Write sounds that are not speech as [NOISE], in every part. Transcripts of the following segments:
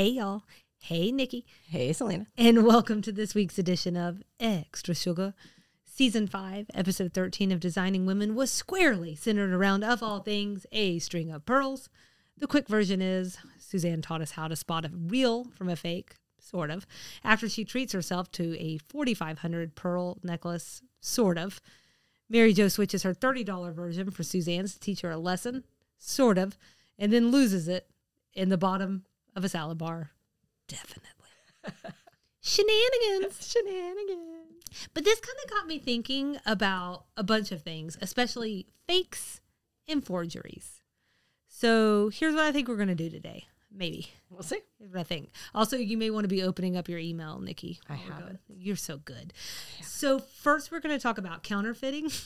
Hey, y'all. Hey, Nikki. Hey, Selena. And welcome to this week's edition of Extra Sugar. Season 5, Episode 13 of Designing Women was squarely centered around, of all things, a string of pearls. The quick version is Suzanne taught us how to spot a real from a fake, sort of, after she treats herself to a 4,500 pearl necklace, sort of. Mary Jo switches her $30 version for Suzanne's to teach her a lesson, sort of, and then loses it in the bottom of a salad bar. Definitely. [LAUGHS] Shenanigans. [LAUGHS] Shenanigans. But this kind of got me thinking about a bunch of things, especially fakes and forgeries. So here's what I think we're going to do today. Maybe. We'll see. I think. Also, you may want to be opening up your email, Nikki. I have. You're so good. So first, we're going to talk about counterfeiting. [LAUGHS]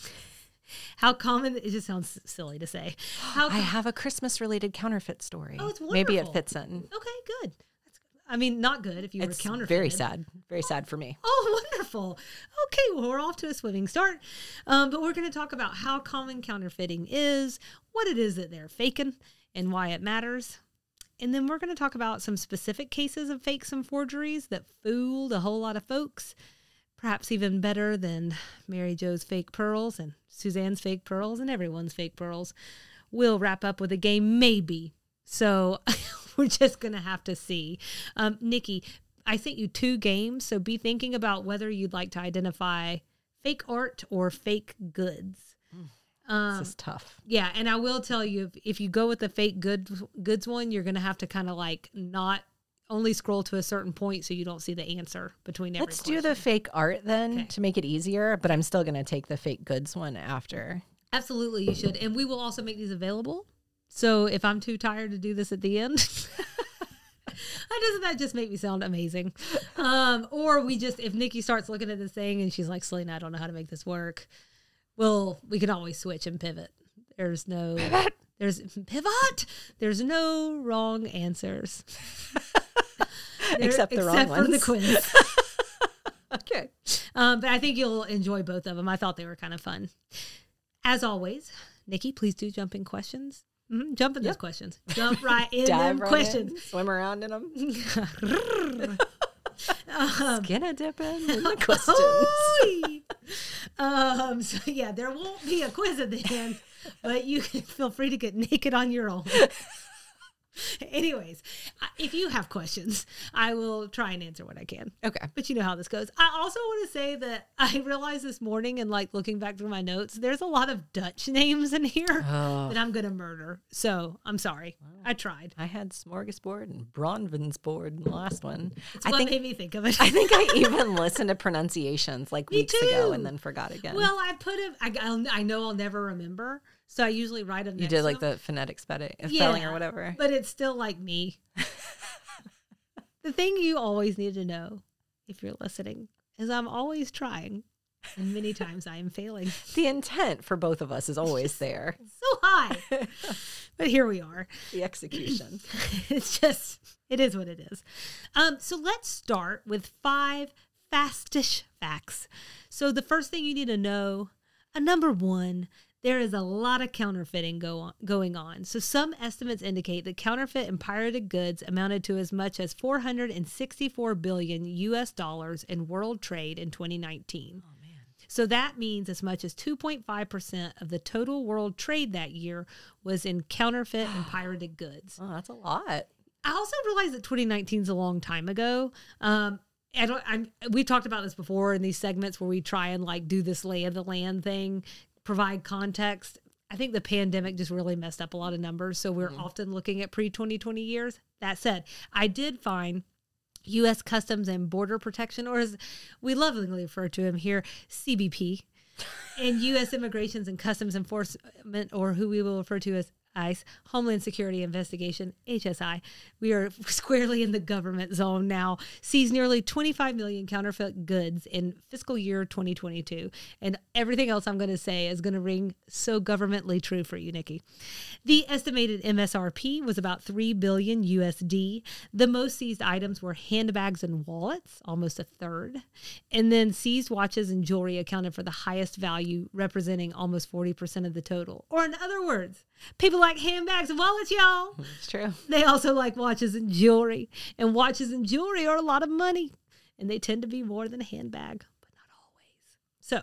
How common it just sounds silly to say. How I have a Christmas related counterfeit story. Oh, it's wonderful. Maybe it fits in. okay, good. That's good. I mean, not good if you It's were counterfeited. very sad. Very sad for me. Oh, [LAUGHS] wonderful. Okay, well, we're off to a swimming start. Um, but we're going to talk about how common counterfeiting is, what it is that they're faking, and why it matters. And then we're going to talk about some specific cases of fakes and forgeries that fooled a whole lot of folks, perhaps even better than Mary Jo's fake pearls and Suzanne's fake pearls and everyone's fake pearls. We'll wrap up with a game, maybe. So [LAUGHS] we're just going to have to see. Um, Nikki, I sent you two games, so be thinking about whether you'd like to identify fake art or fake goods. Um, this is tough. yeah, and I will tell you if, if you go with the fake good goods one, you're going to have to kind of like not only scroll to a certain point so you don't see the answer between every Let's do the fake art then Okay. to make it easier, but I'm still going to take the fake goods one after. Absolutely, you should. And we will also make these available. So if I'm too tired to do this at the end, [LAUGHS] doesn't that just make me sound amazing? Um, or we just, if Nikki starts looking at this thing and she's like, Selena, I don't know how to make this work. Well, we can always switch and pivot. There's no There's pivot. There's no wrong answers. [LAUGHS] There- Except the wrong except for the ones. quiz. [LAUGHS] Okay. Um, but I think you'll enjoy both of them. I thought they were kind of fun. As always, Nikki, please do jump in questions. Mhm, Jump in those questions. Jump right in [LAUGHS] Dive them right questions. in, swim around in them. Um, Skin a dipping in the questions. Um, so yeah, there won't be a quiz at the end, but you can [LAUGHS] feel free to get naked on your own. [LAUGHS] Anyways, if you have questions, I will try and answer what I can. Okay. But you know how this goes. I also want to say that [LAUGHS] I realized this morning and like looking back through my notes, there's a lot of Dutch names in here Oh, that I'm going to murder. So I'm sorry. I tried. I had smorgasbord and Bronvensbord in the last one. It's I what think made me think of it. I think I even listened to pronunciations like Me weeks ago and then forgot again. well, I put it, I, I know I'll never remember. So I usually write them you did like the phonetic spelling, spelling or whatever. But it's still like me. the thing you always need to know if you're listening is I'm always trying. And many [LAUGHS] times I am failing The intent for both of us is always [LAUGHS] there. so high. [LAUGHS] but here we are. the execution. It's just, it is what it is. Um, so let's start with five fastish facts. So the first thing you need to know, uh, number one, there is a lot of counterfeiting go on, going on. So some estimates indicate that counterfeit and pirated goods amounted to as much as 464 billion US dollars in world trade in 2019. Oh man. So that means as much as 2.5% of the total world trade that year was in counterfeit and [SIGHS] pirated goods. Oh, that's a lot. I also realized that 2019 is a long time ago. Um, I don't. I'm. We've talked about this before in these segments where we try and like do this lay of the land thing, provide context. I think the pandemic just really messed up a lot of numbers, so we're mm-hmm. often looking at pre 2020 years. That said, I did find U.S. Customs and Border Protection, or as we lovingly refer to him here, CBP, and U.S. [LAUGHS] Immigrations and Customs Enforcement, or who we will refer to as ICE, Homeland Security Investigation, HSI. We are [LAUGHS] squarely in the government zone now. Seized nearly 25 million counterfeit goods in fiscal year 2022. And everything else I'm going to say is going to ring so governmentally true for you, Nikki. The estimated MSRP was about 3 billion USD. The most seized items were handbags and wallets, almost a third. And then seized watches and jewelry accounted for the highest value, representing almost 40% of the total. Or in other words, People like handbags and wallets, y'all. It's true. They also like watches and jewelry. And watches and jewelry are a lot of money. And they tend to be more than a handbag, but not always. So,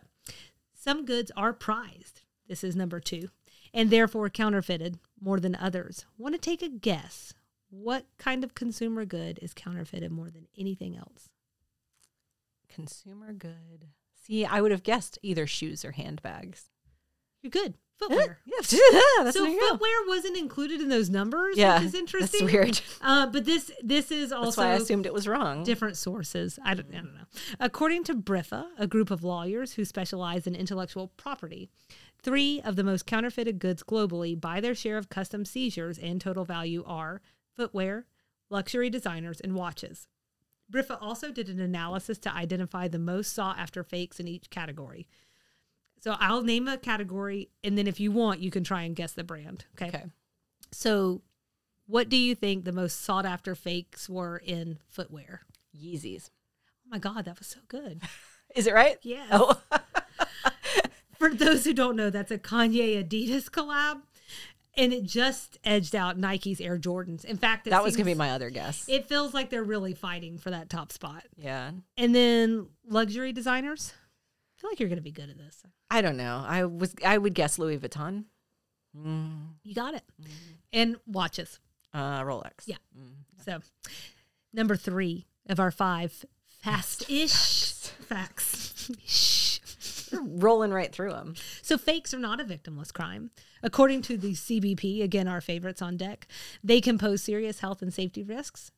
some goods are prized. This is number two. And therefore counterfeited more than others. Want to take a guess? What kind of consumer good is counterfeited more than anything else? Consumer good. See, I would have guessed either shoes or handbags. You're good. Footwear. Yeah, [LAUGHS] that's so footwear wasn't included in those numbers, Yeah, which is interesting. That's weird. Uh, but this this is That's also why I assumed it was wrong. different sources. I don't, I don't know. According to BRIFA, a group of lawyers who specialize in intellectual property, three of the most counterfeited goods globally by their share of custom seizures and total value are footwear, luxury designers, and watches. BRIFA also did an analysis to identify the most sought after fakes in each category. So I'll name a category, and then if you want, you can try and guess the brand. Okay. Okay. So, what do you think the most sought after fakes were in footwear? Yeezys. Oh my God, that was so good. [LAUGHS] Is it right? Yeah. Oh, [LAUGHS] For those who don't know, that's a Kanye Adidas collab. And it just edged out Nike's Air Jordans. In fact, that was gonna be my other guess. It feels like they're really fighting for that top spot. yeah. And then luxury designers. I feel like you're going to be good at this. I don't know. I was. I would guess Louis Vuitton. Mm, You got it. And watches. uh, Rolex. Yeah. So, number three of our five fast ish facts. Shh. [LAUGHS] Rolling right through them. So, fakes are not a victimless crime. According to the CBP, again, our favorites on deck, they can pose serious health and safety risks,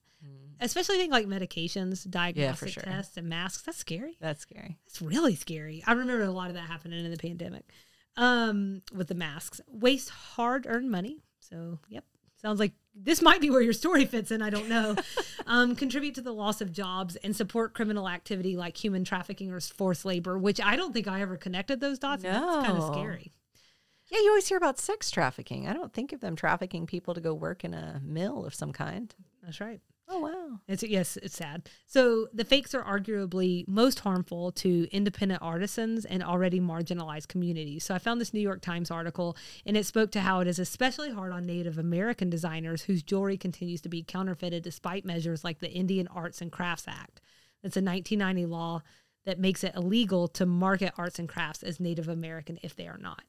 especially things like medications, diagnostic sure. tests, and masks. That's scary. That's scary. That's really scary. I remember a lot of that happening in the pandemic um, with the masks. Waste hard earned money. So, yep. Sounds like this might be where your story fits in. I don't know. [LAUGHS] um, contribute to the loss of jobs and support criminal activity like human trafficking or forced labor, which I don't think I ever connected those dots. and That's kind of scary. Yeah, you always hear about sex trafficking. I don't think of them trafficking people to go work in a mill of some kind. That's right. Oh wow. It's yes, it's sad. So the fakes are arguably most harmful to independent artisans and already marginalized communities. So I found this New York Times article and it spoke to how it is especially hard on Native American designers whose jewelry continues to be counterfeited despite measures like the Indian Arts and Crafts Act. It's a 1990 law that makes it illegal to market arts and crafts as Native American if they are not.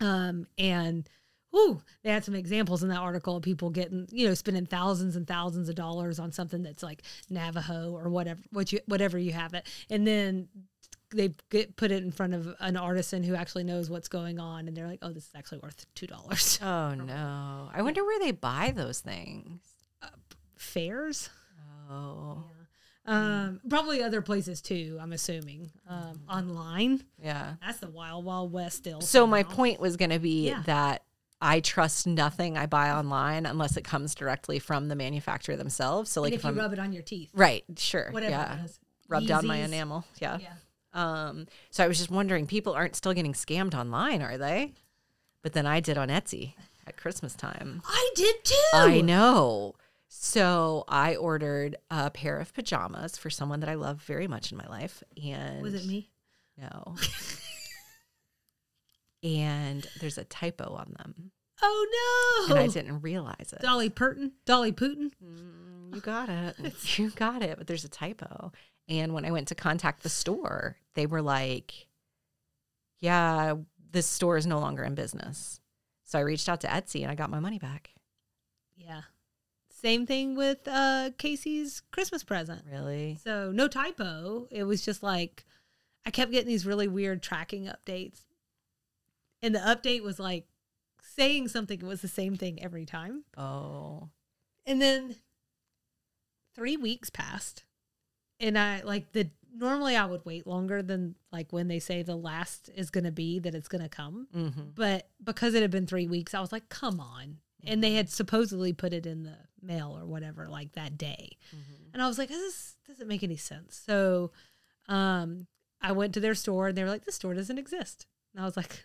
Um, and whew, they had some examples in that article of people getting, you know, spending thousands and thousands of dollars on something that's like Navajo or whatever, what you, whatever you have it, and then they get put it in front of an artisan who actually knows what's going on, and they're like, "Oh, this is actually worth two dollars." [LAUGHS] Oh no. I wonder where they buy those things. Fairs, Oh. um, probably other places too. I'm assuming um, online. Yeah. That's the wild, wild west still. So my point was going to be Yeah. that I trust nothing I buy online unless it comes directly from the manufacturer themselves. So like and if, if, you I'm rub it on your teeth, right, sure, whatever yeah, it is, rub down my enamel, yeah. Yeah. Um, so I was just wondering, people aren't still getting scammed online, are they? But then I did on Etsy at Christmas time. I did too. I know. So I ordered a pair of pajamas for someone that I love very much in my life, and Was it me? No. [LAUGHS] and there's a typo on them, Oh no! and I didn't realize it. Dolly Purton, Dolly Putin. Mm, You got it. [LAUGHS] you got it. But there's a typo. And when I went to contact the store, they were like, yeah, this store is no longer in business. So I reached out to Etsy and I got my money back. Yeah. Same thing with uh, Casey's Christmas present. Really? So no typo. It was just like I kept getting these really weird tracking updates, and the update was like saying something It was the same thing every time. Oh. And then three weeks passed, and I like the normally I would wait longer than like when they say the last is going to be that it's going to come. Mm-hmm. But because it had been three weeks, I was like, come on. And they Mm-hmm. had supposedly put it in the mail or whatever, like that day. Mm-hmm. And I was like, this doesn't make any sense. So um, I went to their store and they were like, this store doesn't exist. And I was like,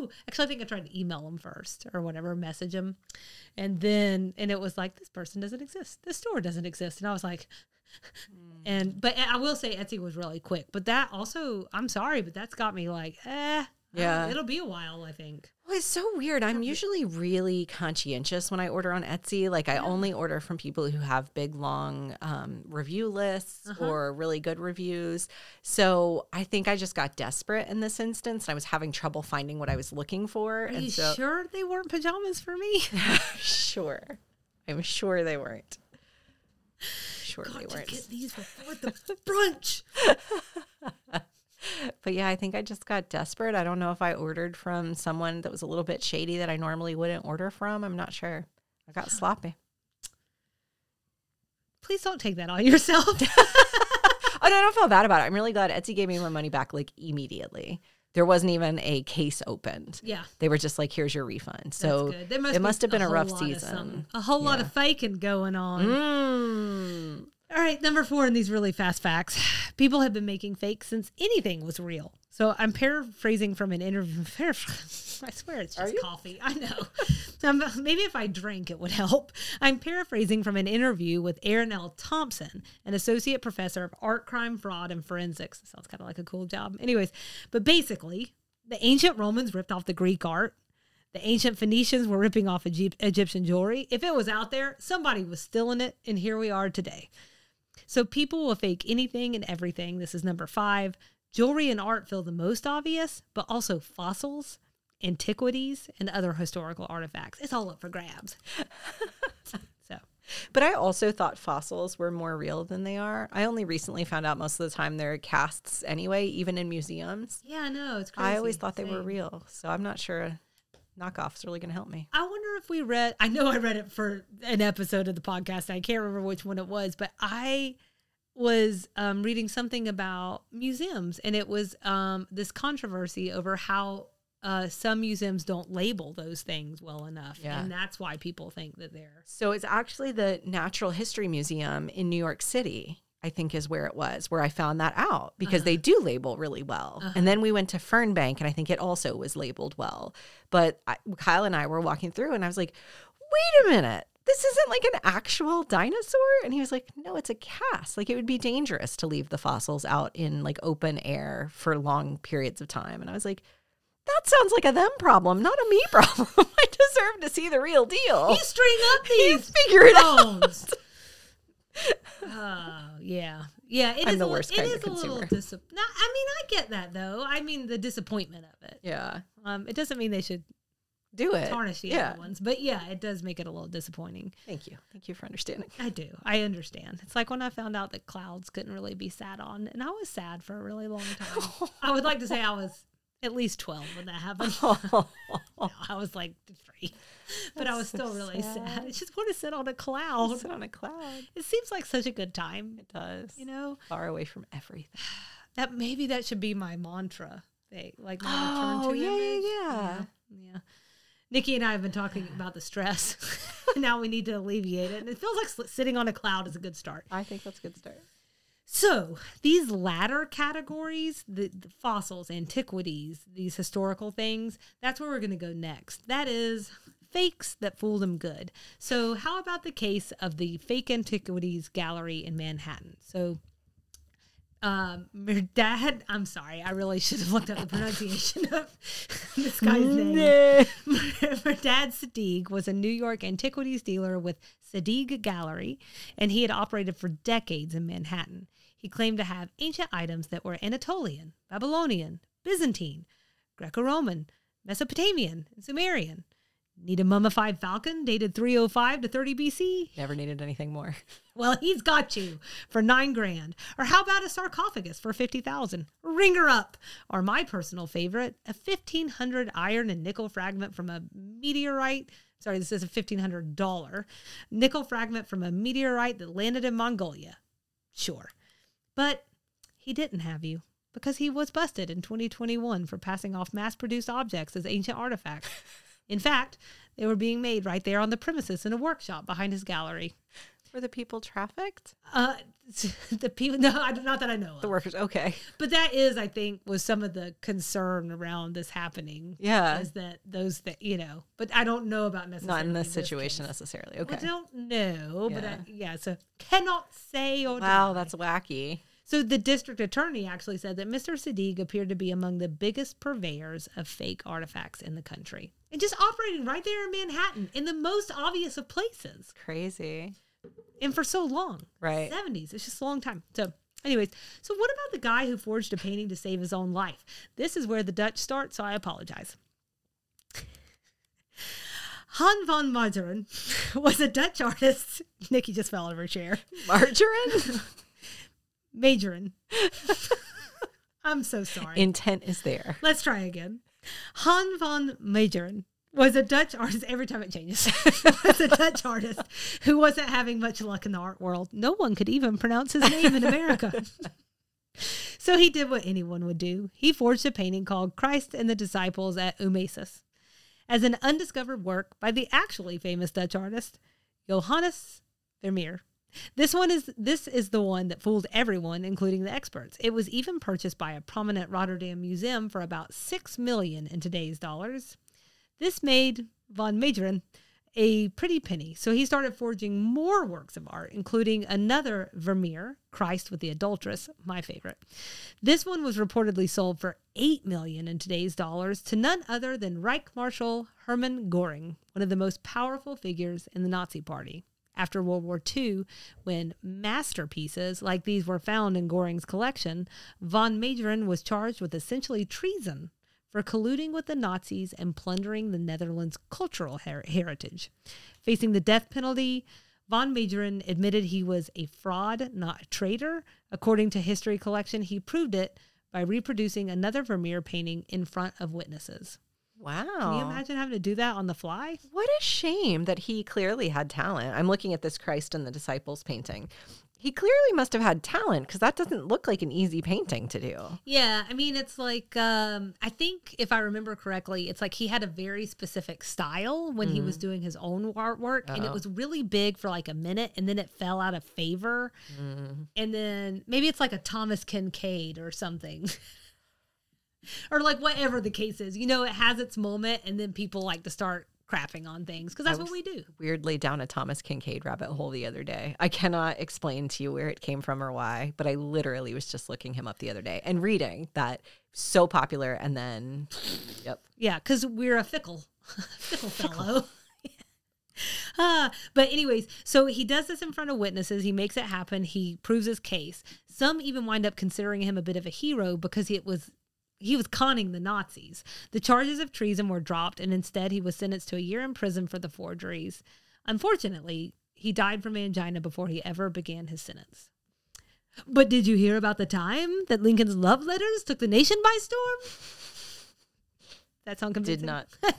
no. Actually, I think I tried to email them first or whatever, message them. And then, and it was like, this person doesn't exist. This store doesn't exist. And I was like, and, but I will say Etsy was really quick. But that also, I'm sorry, but that's got me like, eh, Yeah. it'll be a while. I think. Well, it's so weird. I'm usually really conscientious when I order on Etsy. Like, I only order from people who have big, long um, review lists Uh-huh. or really good reviews. So I think I just got desperate in this instance. And I was having trouble finding what I was looking for. Are and you so, sure they weren't pajamas for me? [LAUGHS] sure. I'm sure they weren't. Sure they Got to weren't. get these before the brunch. [LAUGHS] [LAUGHS] But yeah, I think I just got desperate. I don't know if I ordered from someone that was a little bit shady that I normally wouldn't order from. I'm not sure. I got sloppy. Please don't take that on yourself. [LAUGHS] Oh no, I don't feel bad about it. I'm really glad Etsy gave me my money back like immediately. There wasn't even a case opened. yeah. They were just like, "Here's your refund." So. There it must have been a, whole rough season. A whole lot of faking going on. Mm. All right, number four in these really fast facts. [SIGHS] People have been making fakes since anything was real. So I'm paraphrasing from an interview. [LAUGHS] I swear it's just coffee. I know. [LAUGHS] um, maybe if I drink, it would help. I'm paraphrasing from an interview with Erin L. Thompson, an associate professor of art, crime, fraud, and forensics. Sounds kind of like a cool job. Anyways, but basically, the ancient Romans ripped off the Greek art. The ancient Phoenicians were ripping off Egypt, Egyptian jewelry. If it was out there, somebody was stealing it, and here we are today. So people will fake anything and everything. This is number five. Jewelry and art feel the most obvious, but also fossils, antiquities, and other historical artifacts. It's all up for grabs. [LAUGHS] so But I also thought fossils were more real than they are. I only recently found out most of the time they're casts anyway, even in museums. yeah, no, it's crazy. I always thought they were real, so I'm not sure knockoff's really going to help me. I wonder if we read. I know I read it for an episode of the podcast. I can't remember which one it was, but I was um, reading something about museums, and it was um, this controversy over how uh, some museums don't label those things well enough, Yeah. and that's why people think that they're. So it's actually the Natural History Museum in New York City, I think is where it was, where I found that out because they uh-huh. do label really well. Uh-huh. And then we went to Fernbank and I think it also was labeled well. But I, Kyle and I were walking through and I was like, wait a minute. This isn't like an actual dinosaur. And he was like, no, it's a cast. Like it would be dangerous to leave the fossils out in like open air for long periods of time. And I was like, that sounds like a them problem, not a me [LAUGHS] problem. I deserve to see the real deal. You string up these figure it out. Oh yeah, yeah. It is I'm the a, worst it kind is of a little consumer. no, I mean, I get that though. I mean, the disappointment of it. Yeah. Um, it doesn't mean they should Do it. tarnish the yeah. other ones, but yeah, it does make it a little disappointing. Thank you. Thank you for understanding. I do. I understand. It's like when I found out that clouds couldn't really be sat on, and I was sad for a really long time. [LAUGHS] I would like to say I was at least 12 when that happened. [LAUGHS] [LAUGHS] I was like three, but I was so still really sad. sad. I [LAUGHS] just want to sit on a cloud. Sit on a cloud. It seems like such a good time, It does. you know? far away from everything. [SIGHS] That maybe that should be my mantra. They like my Oh, return to yeah, yeah, image. yeah. yeah, yeah. Nikki and I have been talking about the stress. [LAUGHS] now we need to alleviate it, and it feels like sitting on a cloud is a good start. I think that's a good start. So these latter categories, the, the fossils, antiquities, these historical things, that's where we're going to go next. That is fakes that fool them good. So how about the case of the fake antiquities gallery in Manhattan? So um Mehrdad, I'm sorry, I really should have looked up the pronunciation of [LAUGHS] this guy's name. [LAUGHS] Mehrdad Sadigh was a New York antiquities dealer with Sadigh Gallery, and he had operated for decades in Manhattan. He claimed to have ancient items that were Anatolian, Babylonian, Byzantine, Greco Roman, Mesopotamian, and Sumerian. Need a mummified falcon dated 305 to 30 BC? Never needed anything more. [LAUGHS] Well, he's got you for nine grand. Or how about a sarcophagus for 50,000? Ring her up. Or my personal favorite, a 1500 iron and nickel fragment from a meteorite. Sorry, this is a $1,500 nickel fragment from a meteorite that landed in Mongolia. Sure. But he didn't have you because he was busted in 2021 for passing off mass produced objects as ancient artifacts. In fact, they were being made right there on the premises in a workshop behind his gallery. Were the people trafficked? Uh, [LAUGHS] the people, [LAUGHS] no, I, not that I know The of. workers. Okay. But that is, I think, was some of the concern around this happening. Yeah. Is that those that, you know, but I don't know about necessarily. Not in this this situation case. necessarily. Okay, I don't know, but I, Yeah. yeah, so cannot say or Wow, deny. that's wacky. So the district attorney actually said that Mr. Sadigh appeared to be among the biggest purveyors of fake artifacts in the country. And just operating right there in Manhattan in the most obvious of places. Crazy. And for so long. Right. 70s. It's just a long time. So anyways, so what about the guy who forged a painting to save his own life? This is where the Dutch start, so I apologize. Han van Margeren [LAUGHS] was a Dutch artist. [LAUGHS] Nikki just fell out of her chair. Margarine? [LAUGHS] Majorin. I'm so sorry. Intent is there. Let's try again. Han van Majeren was a Dutch artist. Every time it changes, [LAUGHS] was a Dutch artist who wasn't having much luck in the art world. No one could even pronounce his name in America. [LAUGHS] so he did what anyone would do. He forged a painting called Christ and the Disciples at Umesis as an undiscovered work by the actually famous Dutch artist Johannes Vermeer. This one is this is the one that fooled everyone, including the experts. It was even purchased by a prominent Rotterdam museum for about six million in today's dollars. This made von Majeren a pretty penny, so he started forging more works of art, including another Vermeer, Christ with the Adulteress, my favorite. This one was reportedly sold for eight million in today's dollars to none other than Reich Marshal Hermann Göring, one of the most powerful figures in the Nazi Party after World War II, when masterpieces like these were found in Goring's collection, von Majeren was charged with essentially treason for colluding with the Nazis and plundering the Netherlands' cultural her- heritage. Facing the death penalty, von Majeren admitted he was a fraud, not a traitor. According to History Collection, he proved it by reproducing another Vermeer painting in front of witnesses. Wow. Can you imagine having to do that on the fly? What a shame that he clearly had talent. I'm looking at this Christ and the Disciples painting. He clearly must have had talent because that doesn't look like an easy painting to do. Yeah, I mean, it's like um, I think if I remember correctly, it's like he had a very specific style when he was mm. doing his own artwork, and it uh-huh. was really big for like a minute, and then it fell out of favor, mm. and then maybe it's like a Thomas Kinkade or something. [LAUGHS] Or like whatever the case is, you know, it has its moment, and then people like to start crapping on things because that's what we do. Weirdly, down a Thomas Kinkade rabbit hole the other day. I cannot explain to you where it came from or why, but I literally was just looking him up the other day and reading that so popular. And then, yep. Yeah, because we're a fickle, [LAUGHS] fickle fellow. [LAUGHS] Uh, but anyways, so he does this in front of witnesses. He makes it happen. He proves his case. Some even wind up considering him a bit of a hero because it was he was conning the Nazis. The charges of treason were dropped, and instead he was sentenced to a year in prison for the forgeries. Unfortunately, he died from angina before he ever began his sentence. But did you hear about the time that Lincoln's love letters took the nation by storm? That sound convincing? Did not. [LAUGHS]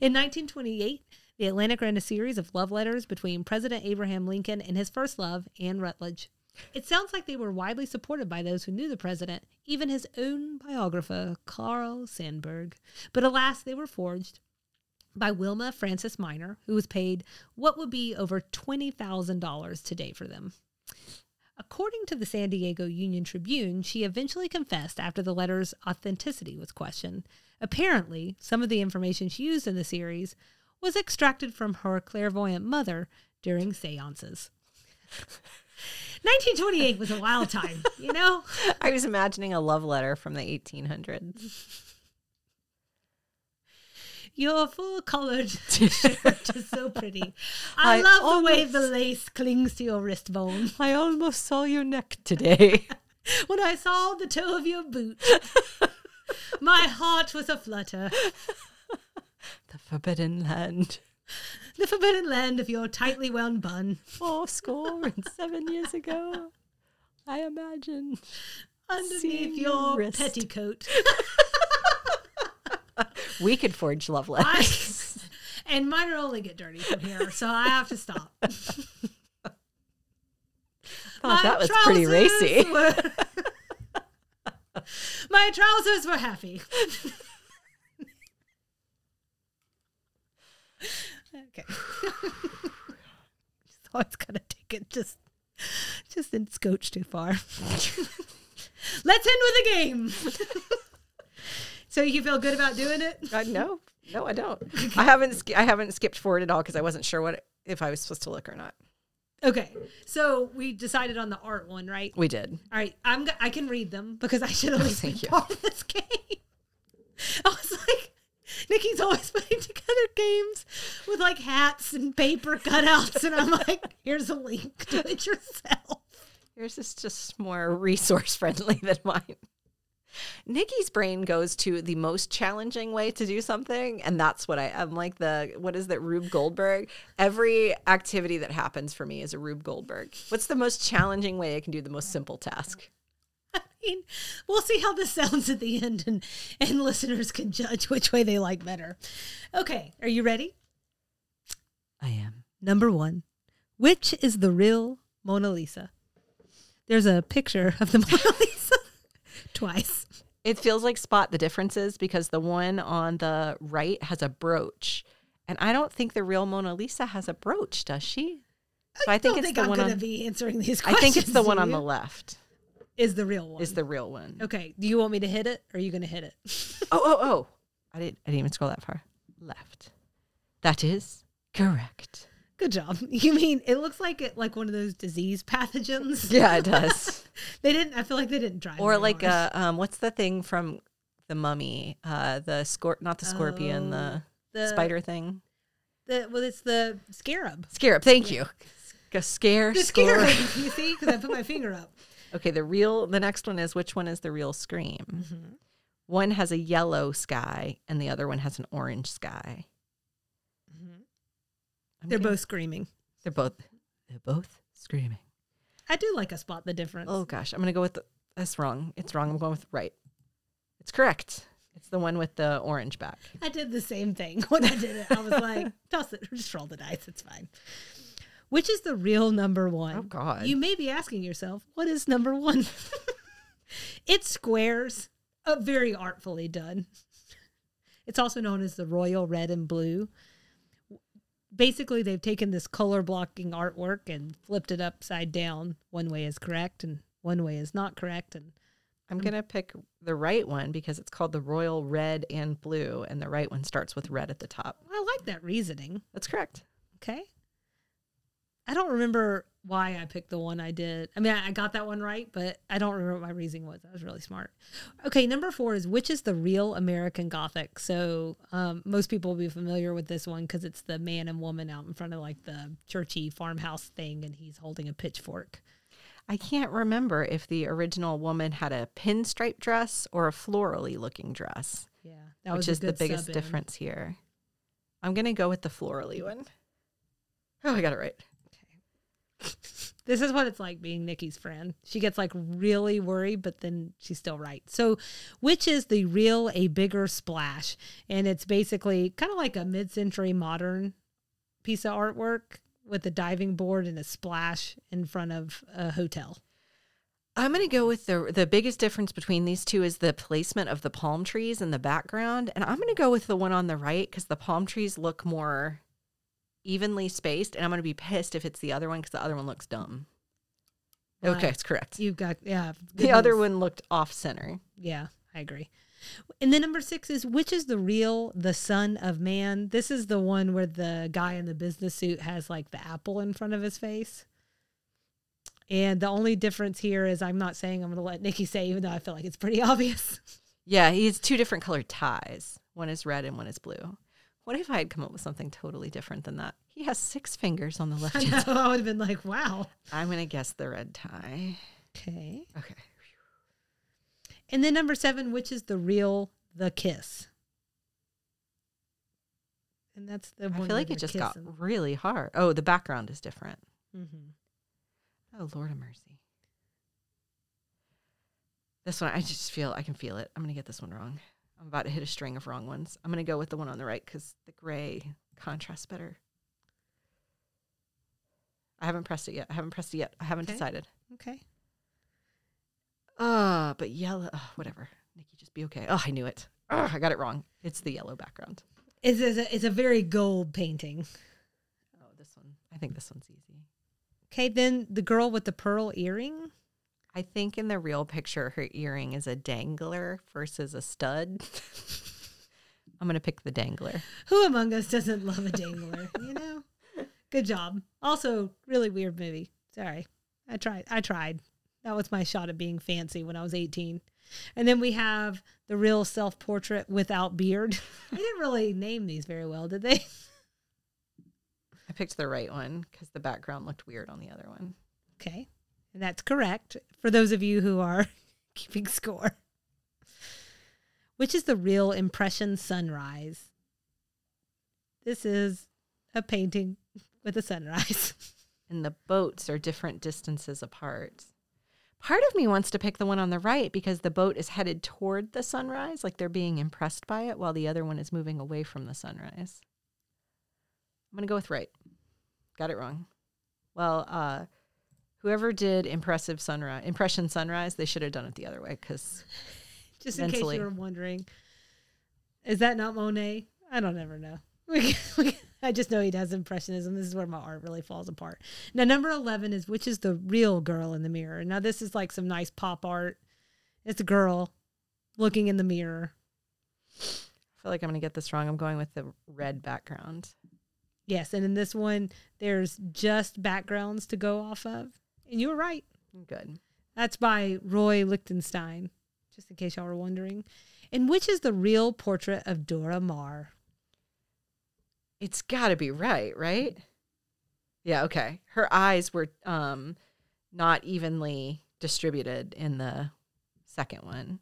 In 1928, the Atlantic ran a series of love letters between President Abraham Lincoln and his first love, Anne Rutledge. It sounds like they were widely supported by those who knew the president, even his own biographer, Carl Sandburg. But alas, they were forged by Wilma Frances Minor, who was paid what would be over $20,000 today for them. According to the San Diego Union Tribune, she eventually confessed after the letter's authenticity was questioned. Apparently, some of the information she used in the series was extracted from her clairvoyant mother during seances. [LAUGHS] 1928 was a wild time, you know? [LAUGHS] I was imagining a love letter from the 1800s. Your full colored [LAUGHS] [LAUGHS] shirt is so pretty. I, I love the way the lace clings to your wrist bone. I almost saw your neck today. When I saw the toe of your boot, my heart was a flutter. the Forbidden Land. The forbidden land of your tightly wound bun. Four score and seven years ago. I imagine. Underneath your wrist. petticoat. We could forge love I, letters. [LAUGHS] and mine will only get dirty from here, so I have to stop. [LAUGHS] thought that was pretty racy. were- [LAUGHS] my trousers were happy. Okay. [LAUGHS] so it's gonna take it just just in scotch too far. [LAUGHS] Let's end with a game. [LAUGHS] so you feel good about doing it? Uh, no, no, I don't. I haven't. I haven't skipped forward at all because I wasn't sure what if I was supposed to look or not. Okay, so we decided on the art one, right? We did. All right, I'm. I can read them because I should at least thank you. part of this game. I was like, Nikki's always putting together games like hats and paper cutouts, and I'm like, here's a link. [LAUGHS] Do it yourself. Yours is just more resource friendly than mine. Nikki's brain goes to the most challenging way to do something, and that's what I am like the what is that Rube Goldberg? Every activity that happens for me is a Rube Goldberg. What's the most challenging way I can do the most simple task? [LAUGHS] I mean, we'll see how this sounds at the end, and and listeners can judge which way they like better. Okay, are you ready? I am. Number one, which is the real Mona Lisa? There's a picture of the [LAUGHS] Mona Lisa twice. It feels like spot the differences because the one on the right has a brooch. And I don't think the real Mona Lisa has a brooch, does she? So I, think don't it's think the I'm one going to on be answering these I think it's the one on the left. Is the real one. Is the real one. okay, do you want me to hit it or are you going to hit it? Oh, oh, oh. I didn't I didn't even scroll that far. Left. That is correct. Good job. [LAUGHS] You mean it looks like it like one of those disease pathogens? [LAUGHS] Yeah, it does. [LAUGHS] they didn't I feel like they didn't try. or like hard. uh um what's the thing from the mummy? Uh the scor not the scorpion, Oh, the, the spider thing. the well it's the scarab. Scarab, thank you. Sc- Scare, The scarab. you see cuz I put my finger up. Okay, the real the next one is which one is the real scream? Mm-hmm. One has a yellow sky and the other one has an orange sky. I'm They're both screaming. they're both they're both screaming. I do like a spot the difference. Oh gosh, I'm gonna go with the, that's wrong. It's wrong. I'm going with right. It's correct. It's the one with the orange back. I did the same thing [LAUGHS] when I did it. I was like, [LAUGHS] toss it, just roll the dice. It's fine. Which is the real number one? Oh, God. You may be asking yourself, what is number one? [LAUGHS] it's squares, uh, very artfully done. It's also known as the royal red and blue. Basically, they've taken this color blocking artwork and flipped it upside down. One way is correct and one way is not correct. And I'm mm. gonna pick the right one because it's called the royal red and blue, and the right one starts with red at the top. I like that reasoning. That's correct. Okay. I don't remember why I picked the one I did. I mean, I I got that one right, but I don't remember what my reasoning was. I was really smart. Okay, number four is which is the real American Gothic? So um, most people will be familiar with this one because it's the man and woman out in front of like the churchy farmhouse thing, and he's holding a pitchfork. I can't remember if the original woman had a pinstripe dress or a florally looking dress, Yeah, that which is the biggest difference here. I'm gonna go with the florally one. Oh, I got it right. This is what it's like being Nikki's friend. She gets like really worried, but then she's still right. So, which is the real a bigger splash? And it's basically kind of like a mid century modern piece of artwork with a diving board and a splash in front of a hotel. I'm gonna go with the the biggest difference between these two is the placement of the palm trees in the background, and I'm gonna go with the one on the right because the palm trees look more evenly spaced, and I'm gonna be pissed if it's the other one because the other one looks dumb. Wow. Okay, it's correct. You've got, yeah. The other one looked off center. Yeah, I agree. And then number six is which is the real the son of man? This is the one where the guy in the business suit has like the apple in front of his face. And the only difference here is I'm not saying I'm going to let Nikki say, even though I feel like it's pretty [LAUGHS] obvious. Yeah, he has two different colored ties. One is red and one is blue. What if I had come up with something totally different than that? He has six fingers on the left I hand know. I would have been like, wow. I'm gonna guess the red tie. Okay. Okay. And then number seven, which is the real the kiss? And that's the I one. feel like it they're just got really hard. Oh, the background is different. Mm-hmm. Oh, Lord of mercy. This one, I just feel, I can feel it. I'm going to get this one wrong. I'm about to hit a string of wrong ones. I'm going to go with the one on the right because the gray contrasts better. I haven't pressed it yet. I haven't pressed it yet. I haven't Okay. decided. Okay. Uh, but yellow, uh, whatever. Nikki, just be okay. Oh, I knew it. Ugh, I got it wrong. It's the yellow background. It's, it's, a, it's a very gold painting. Oh, this one. I think this one's easy. Okay, then the girl with the pearl earring. I think in the real picture, her earring is a dangler versus a stud. [LAUGHS] I'm going to pick the dangler. Who among us doesn't love a dangler? [LAUGHS] you know, Good job. Also, really weird movie. Sorry. I tried. I tried. That was my shot at being fancy when I was 18. And then we have the real self portrait without beard. [LAUGHS] I didn't really name these very well, did they? I picked the right one because the background looked weird on the other one. Okay. And that's correct for those of you who are [LAUGHS] keeping score. Which is the real impression sunrise? This is a painting with a sunrise. [LAUGHS] And the boats are different distances apart. Part of me wants to pick the one on the right because the boat is headed toward the sunrise, like they're being impressed by it, while the other one is moving away from the sunrise. I'm going to go with right. Got it wrong. Well, uh, whoever did impressive sunrise, impression sunrise, they should have done it the other way because [LAUGHS] Just in case you were wondering. Is that not Monet? I don't ever know. [LAUGHS] I just know he does impressionism. This is where my art really falls apart. Now, number 11 is which is the real girl in the mirror. Now, this is like some nice pop art. It's a girl looking in the mirror. I feel like I'm going to get this wrong. I'm going with the red background. Yes. And in this one, there's just backgrounds to go off of. And you were right. Good. That's by Roy Lichtenstein, just in case y'all were wondering. And which is the real portrait of Dora Maar? It's got to be right, right? Yeah, okay. Her eyes were um not evenly distributed in the second one.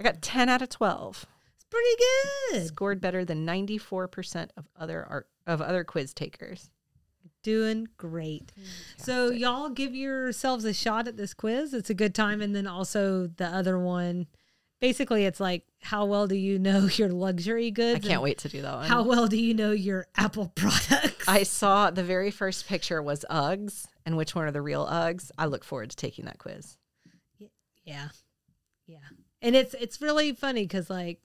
I got 10 out of 12. It's pretty good. Scored better than 94% of other art of other quiz takers. Doing great. So y'all give yourselves a shot at this quiz. It's a good time. And then also the other one. Basically, it's like how well do you know [LAUGHS] your luxury goods? I can't wait to do that one. How well do you know your [LAUGHS] Apple products? I saw the very first picture was Uggs and which one are the real Uggs. I look forward to taking that quiz. Yeah. Yeah. And it's it's really funny cuz like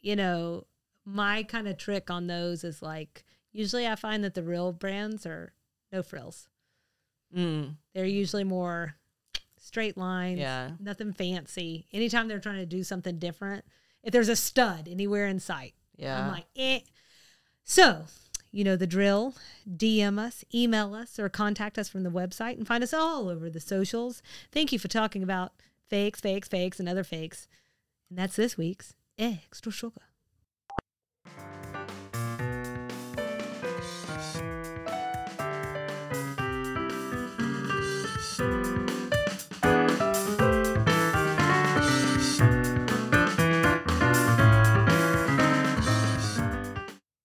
you know, my kind of trick on those is like usually I find that the real brands are no frills. Mm, They're usually more straight lines, yeah. nothing fancy. Anytime they're trying to do something different, if there's a stud anywhere in sight, Yeah. I'm like, eh. So, you know the drill. DM us, email us, or contact us from the website and find us all over the socials. Thank you for talking about fakes, fakes, fakes, and other fakes. And that's this week's Extra Sugar.